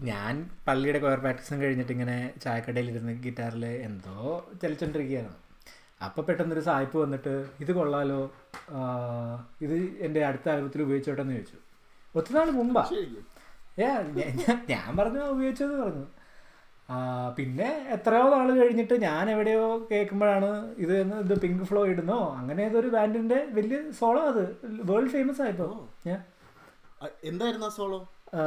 ഞാൻ പള്ളിയുടെ കൊയർ പ്രാക്ടീസും കഴിഞ്ഞിട്ട് ഇങ്ങനെ ചായക്കടയിലിരുന്ന് ഗിറ്റാറിൽ എന്തോ ചലിച്ചോണ്ടിരിക്കുകയാണ് അപ്പോൾ പെട്ടെന്നൊരു സായിപ്പ് വന്നിട്ട് ഇത് കൊള്ളാലോ ഇത് എന്റെ അടുത്ത ആൽബത്തിൽ ഉപയോഗിച്ചോട്ടെന്ന് ചോദിച്ചു. ഒത്തിരി നാൾ മുമ്പാ ഏ ഞാൻ- ഞാൻ- ഞാൻ പറഞ്ഞു "ആ, ഉപയോഗിച്ചത് പറഞ്ഞു. പിന്നെ എത്രയോ നാൾ കഴിഞ്ഞിട്ട് ഞാൻ എവിടെയോ കേൾക്കുമ്പോഴാണ് ഇത് എന്ന് ഇത് പിങ്ക് ഫ്ലോ ഇടുന്നോ? അങ്ങനെ ഏതൊരു ബാൻഡിന്റെ വലിയ സോളോ അത്. വേൾഡ് ഫേമസ് ആയിപ്പോ. ഞാൻ എന്തായിരുന്നു ആ സോളോ ആ,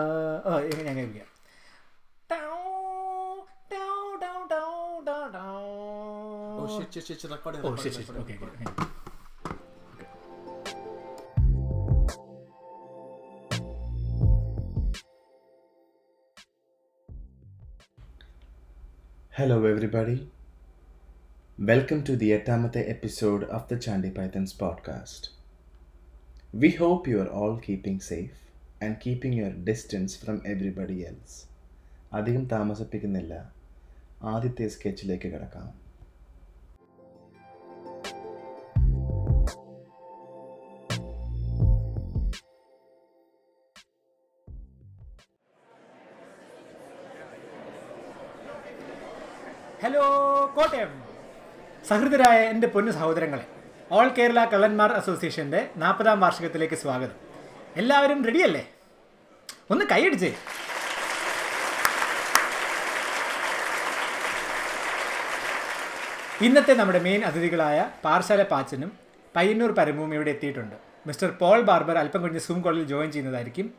ആ, shit, ഞാൻ കേൾപ്പിക്കാം ഓ ശരി ശരി ശരി റെക്കോർഡ് ഓ ശരി ശരി okay okay. Hello, everybody. Welcome to the Etamate episode of the Chandi Pythons podcast. We hope you are all keeping safe and keeping your distance from everybody else. അധികം താമസിപ്പിക്കുന്നില്ല ആദ്യത്തെ സ്കെച്ചിലേക്ക് കിടക്കാം ഹലോ കോട്ടയം. സഹൃദരായ എന്റെ പൊന്നു സഹോദരങ്ങളെ ഓൾ കേരള കള്ളന്മാർ അസോസിയേഷന്റെ നാൽപ്പതാം വാർഷികത്തിലേക്ക് സ്വാഗതം. എല്ലാവരും റെഡിയല്ലേ ഒന്ന് കൈയടിച്ചേ. ഇന്നത്തെ നമ്മുടെ മെയിൻ അതിഥികളായ പാർശാല പാച്ചനും പയ്യന്നൂർ പരമവും ഇവിടെ എത്തിയിട്ടുണ്ട്. മിസ്റ്റർ പോൾ ബാർബർ അല്പം കഴിഞ്ഞ് സൂം കോളിൽ ജോയിൻ ചെയ്യുന്നതായിരിക്കും.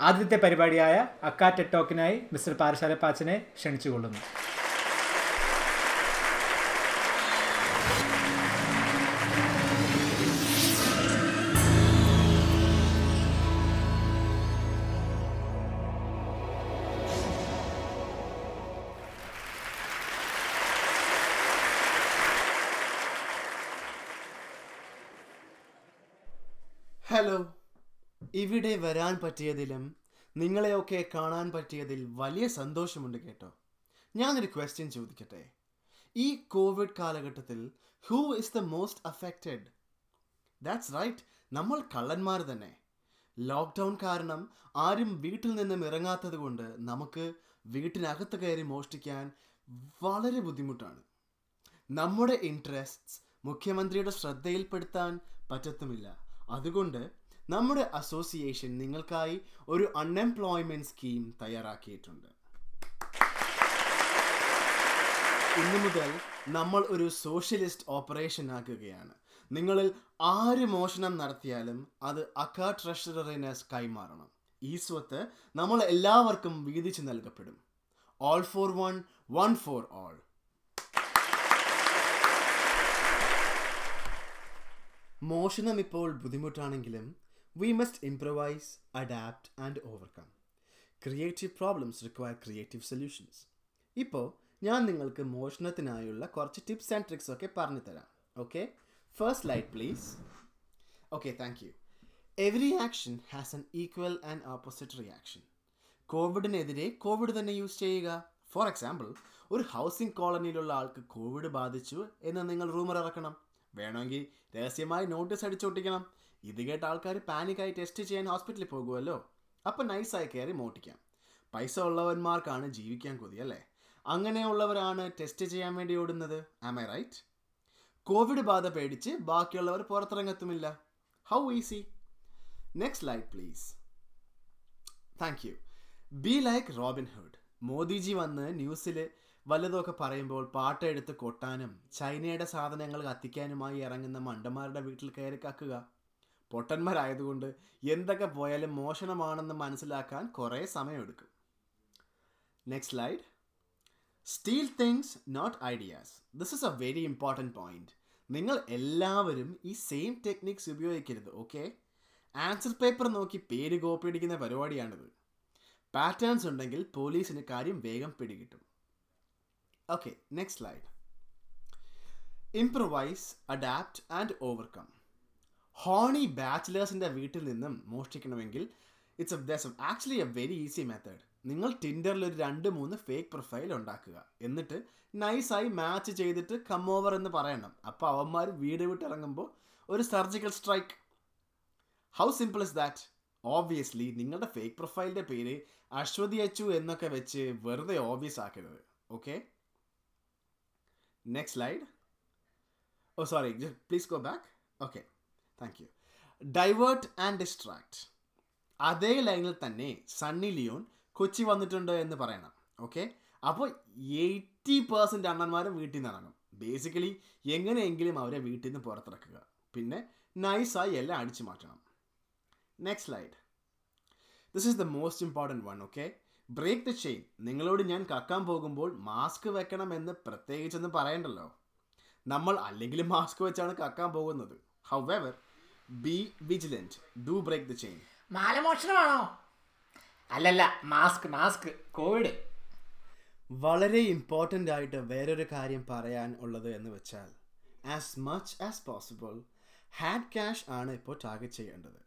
ആദ്യത്തെ പരിപാടിയായ അക്കാ ടെക്ടോക്കിനായി മിസ്റ്റർ പാർശാല പാച്ചനെ ക്ഷണിച്ചുകൊള്ളുന്നു. ഹലോ. ഇവിടെ വരാൻ പറ്റിയതിലും നിങ്ങളെയൊക്കെ കാണാൻ പറ്റിയതിൽ വലിയ സന്തോഷമുണ്ട് കേട്ടോ. ഞാനൊരു ക്വസ്റ്റ്യൻ ചോദിക്കട്ടെ? ഈ കോവിഡ് കാലഘട്ടത്തിൽ who is the most affected that's right നമ്മൾ കള്ളന്മാർ തന്നെ. ലോക്ക്ഡൗൺ കാരണം ആരും വീട്ടിൽ നിന്നും ഇറങ്ങാത്തത് കൊണ്ട് നമുക്ക് വീട്ടിനകത്ത് കയറി മോഷ്ടിക്കാൻ വളരെ ബുദ്ധിമുട്ടാണ്. നമ്മുടെ ഇൻട്രസ്റ്റ്സ് മുഖ്യമന്ത്രിയുടെ ശ്രദ്ധയിൽപ്പെടുത്താൻ പറ്റത്തുമില്ല. അതുകൊണ്ട് നമ്മുടെ അസോസിയേഷൻ നിങ്ങൾക്കായി ഒരു അൺഎംപ്ലോയ്മെന്റ് സ്കീം തയ്യാറാക്കിയിട്ടുണ്ട്. ഇന്നു മുതൽ നമ്മൾ ഒരു സോഷ്യലിസ്റ്റ് ഓപ്പറേഷൻ ആക്കുകയാണ്. നിങ്ങളിൽ ആര് മോഷണം നടത്തിയാലും അത് അക്ക ട്രഷററിന് കൈമാറണം. ഈ സ്വത്ത് നമ്മൾ എല്ലാവർക്കും വീതിച്ചു നൽകപ്പെടും. All for one one for all മോഷണം ഇപ്പോൾ ബുദ്ധിമുട്ടാണെങ്കിലും we must improvise adapt and overcome creative problems require creative solutions ഇപ്പോൾ ഞാൻ നിങ്ങൾക്ക് മോഷണത്തിനായുള്ള കുറച്ച് ടിപ്സ് ആൻഡ് ട്രിക്സ് ഒക്കെ പറഞ്ഞു തരാം. Okay first light please okay thank you every action has an equal and opposite reaction കോവിഡിനെതിരെ കോവിഡ് തന്നെ യൂസ് ചെയ്യുക. ഫോർ എക്സാമ്പിൾ ഒരു ഹൗസിംഗ് കോളനിയിലുള്ള ആൾക്ക് കോവിഡ് ബാധിച്ചു എന്ന് നിങ്ങൾ റൂമർ ഇറക്കണം. വേണമെങ്കിൽ രഹസ്യമായി നോട്ടീസ് അടിച്ചൊട്ടിക്കണം. ഇത് കേട്ട ആൾക്കാർ പാനിക്കായി ടെസ്റ്റ് ചെയ്യാൻ ഹോസ്പിറ്റലിൽ പോകുമല്ലോ. അപ്പം നൈസായി കയറി മോട്ടിക്കാം പൈസ ഉള്ളവന്മാർക്കാണ് ജീവിക്കാൻ കൊതി അല്ലേ? അങ്ങനെയുള്ളവരാണ് ടെസ്റ്റ് ചെയ്യാൻ വേണ്ടി ഓടുന്നത്. ആം ഐ റൈറ്റ് കോവിഡ് ബാധ പേടിച്ച് ബാക്കിയുള്ളവർ പുറത്തിറങ്ങത്തുമില്ല. How easy next light please thank you be like Robin Hood Modiji വന്ന് ന്യൂസിൽ വല്ലതൊക്കെ പറയുമ്പോൾ പാട്ടെടുത്ത് കൊട്ടാനും ചൈനയുടെ സാധനങ്ങൾ കത്തിക്കാനുമായി ഇറങ്ങുന്ന മണ്ടന്മാരുടെ വീട്ടിൽ കയറി കക്കുക. പൊട്ടന്മാരായതുകൊണ്ട് എന്തൊക്കെ പോയാലും മോഷണമാണെന്ന് മനസ്സിലാക്കാൻ കുറേ സമയമെടുക്കും. Next slide steal things not ideas this is a very important point നിങ്ങൾ എല്ലാവരും ഈ സെയിം ടെക്നിക്സ് ഉപയോഗിക്കരുത് ഓക്കെ ആൻസർ പേപ്പർ നോക്കി പേര് കോപ്പി അടിക്കുന്ന പരിപാടിയാണിത്. പാറ്റേൺസ് ഉണ്ടെങ്കിൽ പോലീസിന് കാര്യം വേഗം പിടികിട്ടും. Okay next slide improvise adapt and overcome honey ബാച്ചിലേഴ്സിന്റെ വീട്ടിൽ നിന്നും മോഷ്ടിക്കണമെങ്കിൽ it's a thus actually a very easy method നിങ്ങൾ ടിൻഡറിൽ ഒരു രണ്ട് മൂന്ന് ഫേക്ക് പ്രൊഫൈൽ ഉണ്ടാക്കുക. എന്നിട്ട് നൈസായി മാച്ച് ചെയ്തിട്ട് കം ഓവർ എന്ന് പറയണം. അപ്പോൾ അവന്മാർ വീട് വിട്ടിറങ്ങുമ്പോൾ ഒരു surgical strike how simple is that obviously നിങ്ങളുടെ ഫേക്ക് പ്രൊഫൈലിന്റെ പേര് അശ്വതി അച്ചു എന്നൊക്കെ വെച്ച് വെറുതെ ഓബ്വിയസ് ആക്കരുത്. Okay next slide oh sorry please go back okay thank you divert and distract അതേ ലൈനിൽ തന്നെ സണ്ണി ലിയോൺ കൊച്ചി വന്നിട്ടുണ്ട് എന്ന് പറയണം ഓക്കെ അപ്പോൾ എയ്റ്റി പെർസെന്റ് അണ്ണന്മാരും വീട്ടിൽ നിന്ന് ഇറങ്ങും. ബേസിക്കലി എങ്ങനെയെങ്കിലും അവരെ വീട്ടിൽ നിന്ന് പുറത്തിറക്കുക. പിന്നെ നൈസായി എല്ലാം അടിച്ചു മാറ്റണം. Next slide this is the most important one okay break the chain നിങ്ങളോട് ഞാൻ കക്കാൻ പോകുമ്പോൾ മാസ്ക് വെക്കണമെന്ന് പ്രത്യേകിച്ചൊന്നും പറയണ്ടല്ലോ. നമ്മൾ അല്ലെങ്കിലും മാസ്ക് വെച്ചാണ് കക്കാൻ പോകുന്നത്. However be vigilant do break the chain മാലമോഷണമാണോ? അല്ലല്ല മാസ്ക് മാസ്ക് കോവിഡ് വളരെ ഇമ്പോർട്ടന്റ് ആയിട്ട് വേറൊരു കാര്യം പറയാൻ ഉള്ളത് എന്ന് വെച്ചാൽ as much as possible hard cash ആണ് ഇപ്പോൾ ടാർഗറ്റ് ചെയ്യേണ്ടത്.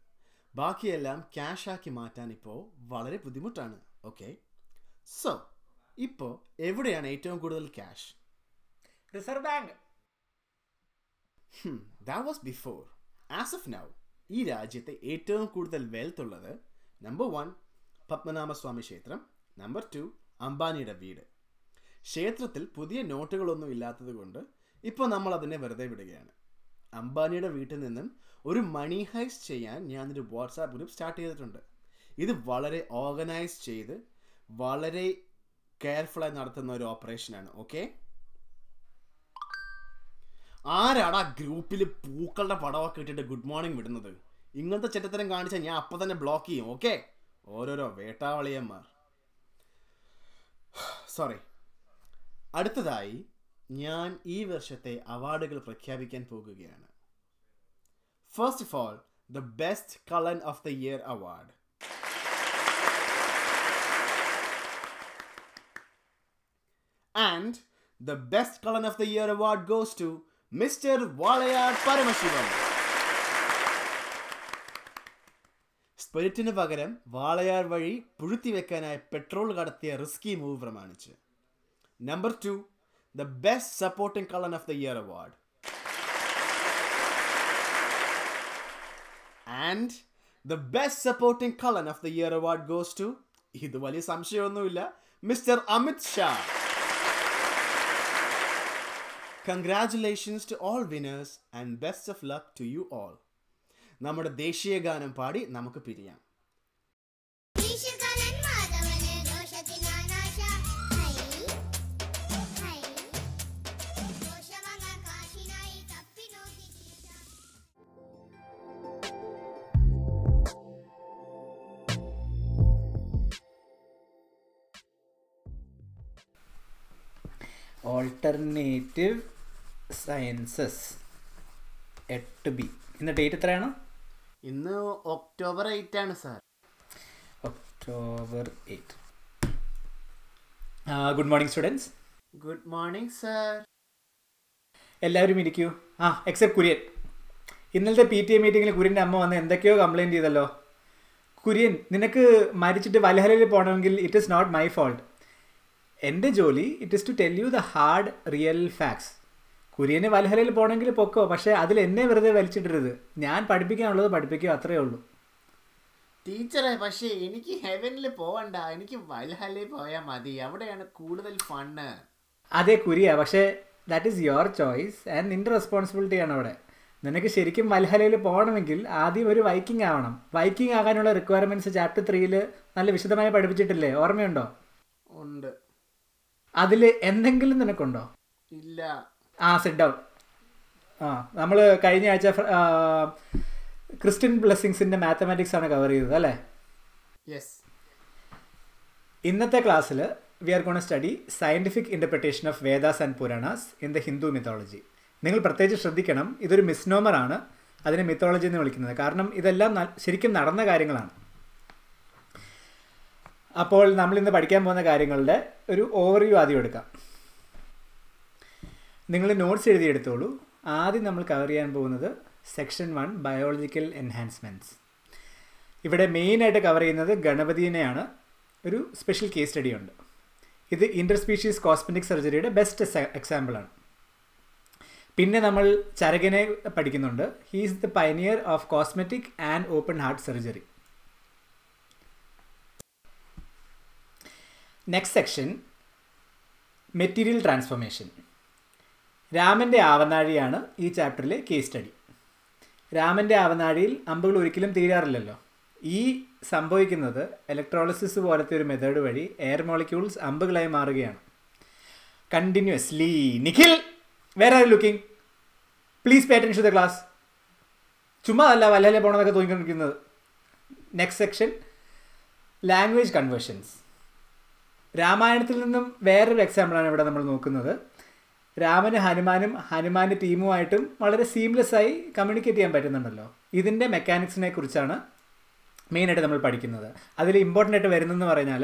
ബാക്കിയെല്ലാം ക്യാഷ് ആക്കി മാറ്റാൻ ഇപ്പോൾ വളരെ ബുദ്ധിമുട്ടാണ്. ഓക്കെ സോ ഇപ്പോൾ എവിടെയാണ് ഏറ്റവും കൂടുതൽ cash reserve bank that was before as of now ഈ രാജ്യത്തെ ഏറ്റവും കൂടുതൽ വെൽത്ത് ഉള്ളത് നമ്പർ വൺ പത്മനാഭസ്വാമി ക്ഷേത്രം നമ്പർ ടു അംബാനിയുടെ വീട്. ക്ഷേത്രത്തിൽ പുതിയ നോട്ടുകളൊന്നും ഇല്ലാത്തത് കൊണ്ട് ഇപ്പോൾ നമ്മൾ അതിനെ വെറുതെ വിടുകയാണ്. അംബാനിയുടെ വീട്ടിൽ നിന്നും ഒരു മണി ഹൈസ് ചെയ്യാൻ ഞാനൊരു വാട്സാപ്പ് ഗ്രൂപ്പ് സ്റ്റാർട്ട് ചെയ്തിട്ടുണ്ട്. ഇത് വളരെ ഓർഗനൈസ് ചെയ്ത് വളരെ കെയർഫുള്ളായി നടത്തുന്ന ഒരു ഓപ്പറേഷനാണ് ഓക്കെ ആരാണ് ആ ഗ്രൂപ്പിൽ പൂക്കളുടെ പടമൊക്കെ ഇട്ടിട്ട് ഗുഡ് മോർണിംഗ് വിടുന്നത്? ഇങ്ങനത്തെ ചെറ്റത്തരം കാണിച്ചാൽ ഞാൻ അപ്പം തന്നെ ബ്ലോക്ക് ചെയ്യും ഓക്കെ ഓരോരോ വേട്ടാവളിയന്മാർ. സോറി അടുത്തതായി ഞാൻ ഈ വർഷത്തെ അവാർഡുകൾ പ്രഖ്യാപിക്കാൻ പോകുകയാണ്. First of all the best kallan of the year award and the Best കളൻ of the Year award goes to Mr. Walayar Paramasivam സ്പിരിറ്റിന് പകരം വാളയാർ വഴി പുഴുത്തി വെക്കാനായി പെട്രോൾ കടത്തിയ റിസ്കി മൂവ് പ്രമാണിച്ച്. Number two the best supporting kallan of the year award and the best supporting kallan of the year award goes to ഇത് വലിയ സംശയമൊന്നുമില്ല mister Amit Shah congratulations to all winners and best of luck to you all നമ്മുടെ ദേശീയ ഗാനം പാടി നമുക്ക് പിരിയാം. Alternative sciences എട്ട് ബി ഇന്ന് ഡേറ്റ് എത്രയാണ്? ഇന്ന് ഒക്ടോബർ എയ്റ്റ് ആണ് sir October eight good morning students good morning sir എല്ലാവരും ഇരിക്കൂ. ആ എക്സെപ്റ്റ് കുര്യൻ. ഇന്നലത്തെ പി ടി എ മീറ്റിങ്ങിൽ കുര്യന്റെ അമ്മ വന്ന് എന്തൊക്കെയോ കംപ്ലൈന്റ് ചെയ്തല്ലോ. കുര്യൻ നിനക്ക് മരിച്ചിട്ട് വലഹലയിൽ പോകണമെങ്കിൽ it is not my fault എന്റെ ജോലി it is to tell you the hard real facts Kurian വലഹലയിൽ പോകണമെങ്കിൽ പൊക്കോ പക്ഷേ അതിൽ എന്നെ വെറുതെ വലിച്ചിട്ടരുത് ഞാൻ പഠിപ്പിക്കാനുള്ളത് പഠിപ്പിക്കുക അത്രേ ഉള്ളൂ. ടീച്ചറെ പക്ഷേ എനിക്ക് ഹെവനിൽ പോവണ്ട. എനിക്ക് വൽഹലയിൽ പോയാൽ മതി. അവിടെയാണ് കൂടുതൽ ഫണ്ണ്. അതെ കുരിയ പക്ഷേ that is your choice and നിന്റെ റെസ്പോൺസിബിലിറ്റിയാണ് അവിടെ. നിനക്ക് ശരിക്കും വൽഹലയിൽ പോകണമെങ്കിൽ ആദ്യം ഒരു വൈക്കിംഗ് ആവണം. വൈക്കിംഗ് ആകാനുള്ള റിക്വയർമെന്റ്സ് ചാപ്റ്റർ ത്രീയിൽ നല്ല വിശദമായി പഠിപ്പിച്ചിട്ടില്ലേ? ഓർമ്മയുണ്ടോ? ഉണ്ട്. അതിൽ എന്തെങ്കിലും നിനക്കുണ്ടോ? ഇല്ല. ആ സിറ്റ് ഡൗൺ ആ നമ്മൾ കഴിഞ്ഞ ആഴ്ച ക്രിസ്ത്യൻ ബ്ലെസ്സിങ്സിന്റെ മാത്തമാറ്റിക്സ് ആണ് കവർ ചെയ്തത് അല്ലേ? യെസ് ഇന്നത്തെ ക്ലാസ്സിൽ we are gonna study scientific interpretation of Vedas and Puranas in the Hindu mythology നിങ്ങൾ പ്രത്യേകിച്ച് ശ്രദ്ധിക്കണം ഇതൊരു മിസ്നോമർ ആണ് അതിനെ മിത്തോളജി എന്ന് വിളിക്കുന്നത്. കാരണം ഇതെല്ലാം ശരിക്കും നടന്ന കാര്യങ്ങളാണ്. അപ്പോൾ നമ്മൾ ഇന്ന് പഠിക്കാൻ പോകുന്ന കാര്യങ്ങളുടെ ഒരു ഓവർവ്യൂ ആദ്യം എടുക്കാം. നിങ്ങൾ നോട്ട്സ് എഴുതിയെടുത്തോളൂ. ആദ്യം നമ്മൾ കവർ ചെയ്യാൻ പോകുന്നത് സെക്ഷൻ വൺ ബയോളജിക്കൽ എൻഹാൻസ്മെന്റ്സ് ഇവിടെ മെയിനായിട്ട് കവർ ചെയ്യുന്നത് ഗണപതിനെയാണ്. ഒരു സ്പെഷ്യൽ കേസ് സ്റ്റഡി ഉണ്ട്. ഇത് ഇന്റർസ്പീഷീസ് കോസ്മെറ്റിക് സർജറിയുടെ ബെസ്റ്റ് എക്സാമ്പിളാണ് പിന്നെ നമ്മൾ ചരകനെ പഠിക്കുന്നുണ്ട്. He's the pioneer of cosmetic and open heart surgery next section material transformation രാമന്റെ ആവനാഴിയാണ് ഈ ചാപ്റ്ററിലെ കേസ് സ്റ്റഡി രാമന്റെ ആവനാഴിയിൽ അമ്പുകൾ ഒരിക്കലും തീരാറില്ലല്ലോ. ഈ സംഭവിക്കുന്നത് ഇലക്ട്രോളിസിസ് പോലത്തെ ഒരു മെത്തേഡ് വഴി എയർ മോളിക്യൂൾസ് അമ്പുകളായി മാറുകയാണ്. കണ്ടിന്യൂസ്ലി നിഖിൽ വേറെ are looking please pay attention the class ചുമ്മാ അല്ല വല്ലല്ലേ പോകണമെന്നൊക്കെ തോന്നിക്കൊണ്ടിരിക്കുന്നത്. നെക്സ്റ്റ് സെക്ഷൻ ലാംഗ്വേജ് കൺവേർഷൻസ് രാമായണത്തിൽ നിന്നും വേറൊരു എക്സാമ്പിളാണ് ഇവിടെ നമ്മൾ നോക്കുന്നത്. രാമന് ഹനുമാനും ഹനുമാന്റെ ടീമുമായിട്ടും വളരെ സീംലെസ് ആയി കമ്മ്യൂണിക്കേറ്റ് ചെയ്യാൻ പറ്റുന്നുണ്ടല്ലോ. ഇതിന്റെ മെക്കാനിക്സിനെ കുറിച്ചാണ് മെയിനായിട്ട് നമ്മൾ പഠിക്കുന്നത്. അതിൽ ഇമ്പോർട്ടന്റ് ആയിട്ട് വരുന്നതെന്ന് പറഞ്ഞാൽ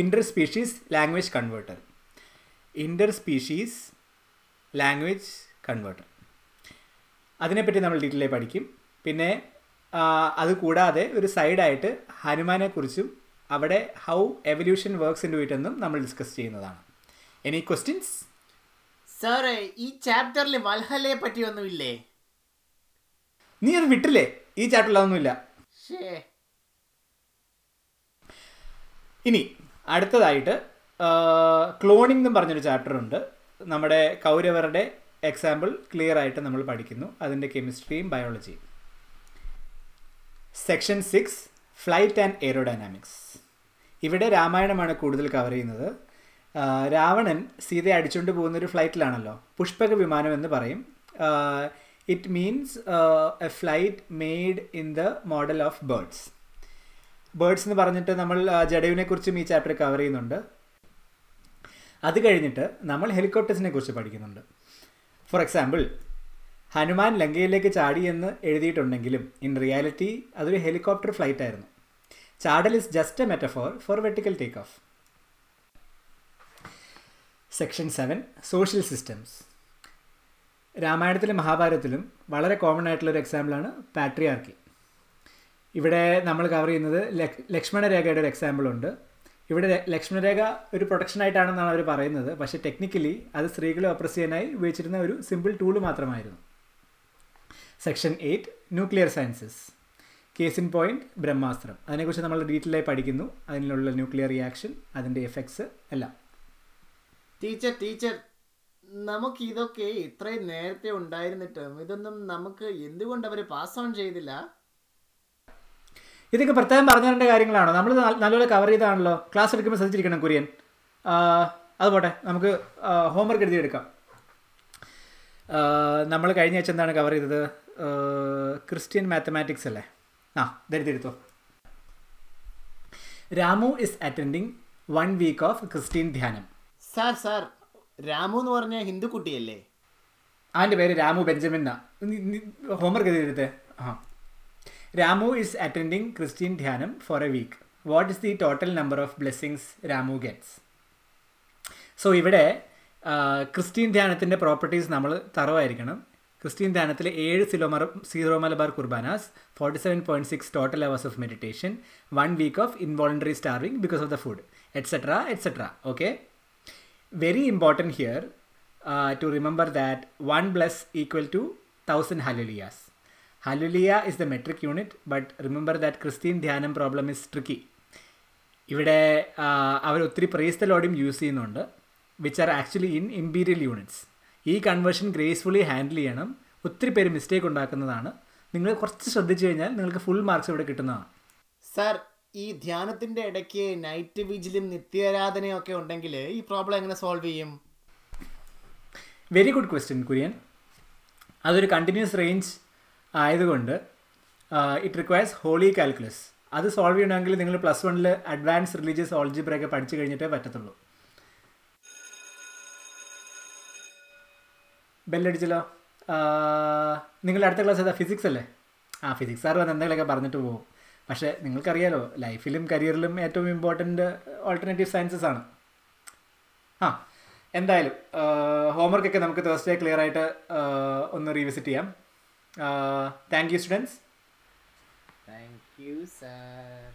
inter species language converter inter species language converter അതിനെപ്പറ്റി നമ്മൾ ഡീറ്റെയിൽ പഠിക്കും. പിന്നെ അതുകൂടാതെ അത് കൂടാതെ ഒരു സൈഡായിട്ട് ഹനുമാനെക്കുറിച്ചും അവിടെ how evolution works in it എന്നും നമ്മൾ ഡിസ്കസ് ചെയ്യുന്നതാണ്. എനി ക്വസ്റ്റ്യൻസ് സാറേ ഈ ചാപ്റ്ററിൽ വൽഹലയെ പറ്റി ഒന്നുമില്ലേ നീ അത് വിട്ടില്ലേ? ഈ ചാപ്റ്ററിൽ അതൊന്നുമില്ല ഇനി അടുത്തതായിട്ട് ക്ലോണിംഗ് എന്ന് പറഞ്ഞൊരു ചാപ്റ്റർ ഉണ്ട് നമ്മുടെ കൗരവരുടെ എക്സാമ്പിൾ ക്ലിയർ ആയിട്ട് നമ്മൾ പഠിക്കുന്നു. അതിന്റെ കെമിസ്ട്രിയും ബയോളജിയും section six flight and aerodynamics ഇവിടെ രാമായണമാണ് കൂടുതൽ കവർ ചെയ്യുന്നത്. രാവണൻ സീതയെ അടിച്ചുകൊണ്ട് പോകുന്ന ഒരു ഫ്ലൈറ്റിലാണല്ലോ പുഷ്പക വിമാനം എന്ന് പറയും. It means a flight made in the model of birds birds എന്ന് പറഞ്ഞിട്ട് നമ്മൾ ജഡയുവിനെ കുറിച്ചും ഈ ചാപ്റ്റർ കവർ ചെയ്യുന്നുണ്ട്. അത് കഴിഞ്ഞിട്ട് നമ്മൾ ഹെലികോപ്റ്റേഴ്സിനെ കുറിച്ച് പഠിക്കുന്നുണ്ട്. ഫോർ എക്സാമ്പിൾ ഹനുമാൻ ലങ്കയിലേക്ക് ചാടി എന്ന് എഴുതിയിട്ടുണ്ടെങ്കിലും ഇൻ റിയാലിറ്റി അതൊരു ഹെലികോപ്റ്റർ ഫ്ലൈറ്റ് ആയിരുന്നു. ചാടൽ is just a metaphor for vertical take off section seven social systems. രാമായണത്തിലും മഹാഭാരതത്തിലും വളരെ കോമൺ ആയിട്ടുള്ള ഒരു എക്സാമ്പിളാണ് പാട്രിയാർക്കി ഇവിടെ നമ്മൾ കവർ ചെയ്യുന്നത് ലക്- ലക്ഷ്മണരേഖയുടെ ഒരു എക്സാമ്പിളുണ്ട് ഇവിടെ ലക്ഷ്മണരേഖ ഒരു പ്രൊട്ടക്ഷൻ ആയിട്ടാണെന്നാണ് അവർ പറയുന്നത്. പക്ഷേ ടെക്നിക്കലി അത് സ്ത്രീകളെ ഒപ്രസ് ചെയ്യാനായി ഉപയോഗിച്ചിരുന്ന ഒരു സിമ്പിൾ ടൂൾ മാത്രമായിരുന്നു. Section eight nuclear sciences case in point Brahmastra അതിനെക്കുറിച്ച് നമ്മൾ ഡീറ്റെയിൽ ആയി പഠിക്കുന്നു. അതിനുള്ള ന്യൂക്ലിയർ റിയാക്ഷൻ അതിന്റെ എഫക്ട്സ് എല്ലാം. ടീച്ചർ ടീച്ചർ നമുക്ക് ഇതൊക്കെ ഇത്രയും നേരത്തെ ഉണ്ടായിരുന്നിട്ടും ഇതൊന്നും നമുക്ക് എന്തുകൊണ്ട് അവർ പാസ് ഓൺ ചെയ്തില്ല? ഇതൊക്കെ പ്രത്യേകം പറഞ്ഞതിന്റെ കാര്യങ്ങളാണോ? നമ്മൾ നല്ലപോലെ കവർ ചെയ്താണല്ലോ. ക്ലാസ് എടുക്കുമ്പോൾ ശ്രദ്ധിച്ചിരിക്കണം കുര്യൻ. അത് പോട്ടെ. നമുക്ക് ഹോംവർക്ക് എഴുതിയെടുക്കാം നമ്മൾ കഴിഞ്ഞ ആഴ്ച എന്താണ് കവർ ചെയ്തത്? ക്രിസ്ത്യൻ മാത്തമാറ്റിക്സ് അല്ലേ? ആ ഇതെടുത്തെടുത്തോ Ramu is attending one week of Christian ധ്യാനം. സാർ സാർ രാമു എന്ന് പറഞ്ഞ ഹിന്ദു കുട്ടിയല്ലേ? അവന്റെ പേര് രാമു ബെഞ്ചമിൻ ഹോംവർക്ക് എഴുതിയെടുത്തേ ആ. രാമു ഈസ് അറ്റൻഡിങ് ക്രിസ്ത്യൻ ധ്യാനം for a week what is the total number of blessings Ramu gets so ഇവിടെ ക്രിസ്ത്യൻ ധ്യാനത്തിന്റെ പ്രോപ്പർട്ടീസ് നമ്മൾ തറവായിരിക്കണം. ക്രിസ്ത്യൻ ധ്യാനത്തിൽ ഏഴ് സിലോമർ Syro Malabar Qurbanas forty seven point six total hours of meditation one week of involuntary starving because of the food etcetera etcetera okay important here uh, to remember that 1 bless equal to 1000 hallelujahs. Hallelujah is the metric unit, but remember that Christian ധ്യാനം problem is tricky. ഇവിടെ അവർ ഒത്തിരി praise ലോഡും use ചെയ്യുന്നുണ്ട് which are actually in imperial units ഈ conversion gracefully handle ചെയ്യണം ഒത്തിരി പേര് mistake ഉണ്ടാക്കുന്നതാണ് നിങ്ങൾ കുറച്ച് ശ്രദ്ധിച്ചു കഴിഞ്ഞാൽ നിങ്ങൾക്ക് ഫുൾ മാർക്സ് ഇവിടെ കിട്ടുന്നതാണ് സാർ ഈ ധ്യാനത്തിന്റെ ഇടയ്ക്ക് നൈറ്റ് വിജിലും നിത്യാരാധനയും ഒക്കെ ഉണ്ടെങ്കിൽ ഈ പ്രോബ്ലം എങ്ങനെ സോൾവ് ചെയ്യും? വെരി ഗുഡ് ക്വസ്റ്റ്യൻ കുര്യൻ അതൊരു കണ്ടിന്യൂസ് റേഞ്ച് ആയതുകൊണ്ട് ഇറ്റ് റിക്വയർസ് ഹോളി കാൽക്കുലസ് അത് സോൾവ് ചെയ്യണമെങ്കിൽ നിങ്ങൾ പ്ലസ് വണ്ണിൽ അഡ്വാൻസ് റിലീജിയസ് ഓൾജിബ്രയൊക്കെ പഠിച്ചു കഴിഞ്ഞിട്ടേ പറ്റത്തുള്ളൂ. ബെല്ലടിച്ചല്ലോ. നിങ്ങളുടെ അടുത്ത ക്ലാസ് ഏതാ? ഫിസിക്സ് അല്ലേ? ആ ഫിസിക്സ് സാർ വന്ന് എന്തെങ്കിലുമൊക്കെ പറഞ്ഞിട്ട് പോകും പക്ഷേ നിങ്ങൾക്കറിയാലോ ലൈഫിലും കരിയറിലും ഏറ്റവും ഇമ്പോർട്ടന്റ് ഓൾട്ടർനേറ്റീവ് സയൻസസ് ആണ്. ആ എന്തായാലും ഹോംവർക്കൊക്കെ നമുക്ക് തേഴ്സ്ഡേ ക്ലിയർ ആയിട്ട് ഒന്ന് റീവിസിറ്റ് ചെയ്യാം. Thank you students thank you sir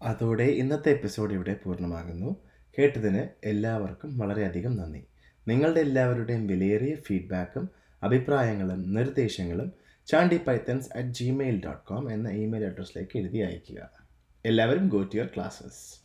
അതോടെ ഇന്നത്തെ എപ്പിസോഡ് ഇവിടെ പൂർണമാകുന്നു. കേട്ടതിന് എല്ലാവർക്കും വളരെയധികം നന്ദി. നിങ്ങളുടെ എല്ലാവരുടെയും വിലയേറിയ ഫീഡ്ബാക്കും അഭിപ്രായങ്ങളും നിർദ്ദേശങ്ങളും Chandy pythons at Gmail dot com എന്ന ഇമെയിൽ അഡ്രസ്സിലേക്ക് എഴുതി അയയ്ക്കുക. എല്ലാവരും ഗോ ടു യുവർ ക്ലാസ്സസ്.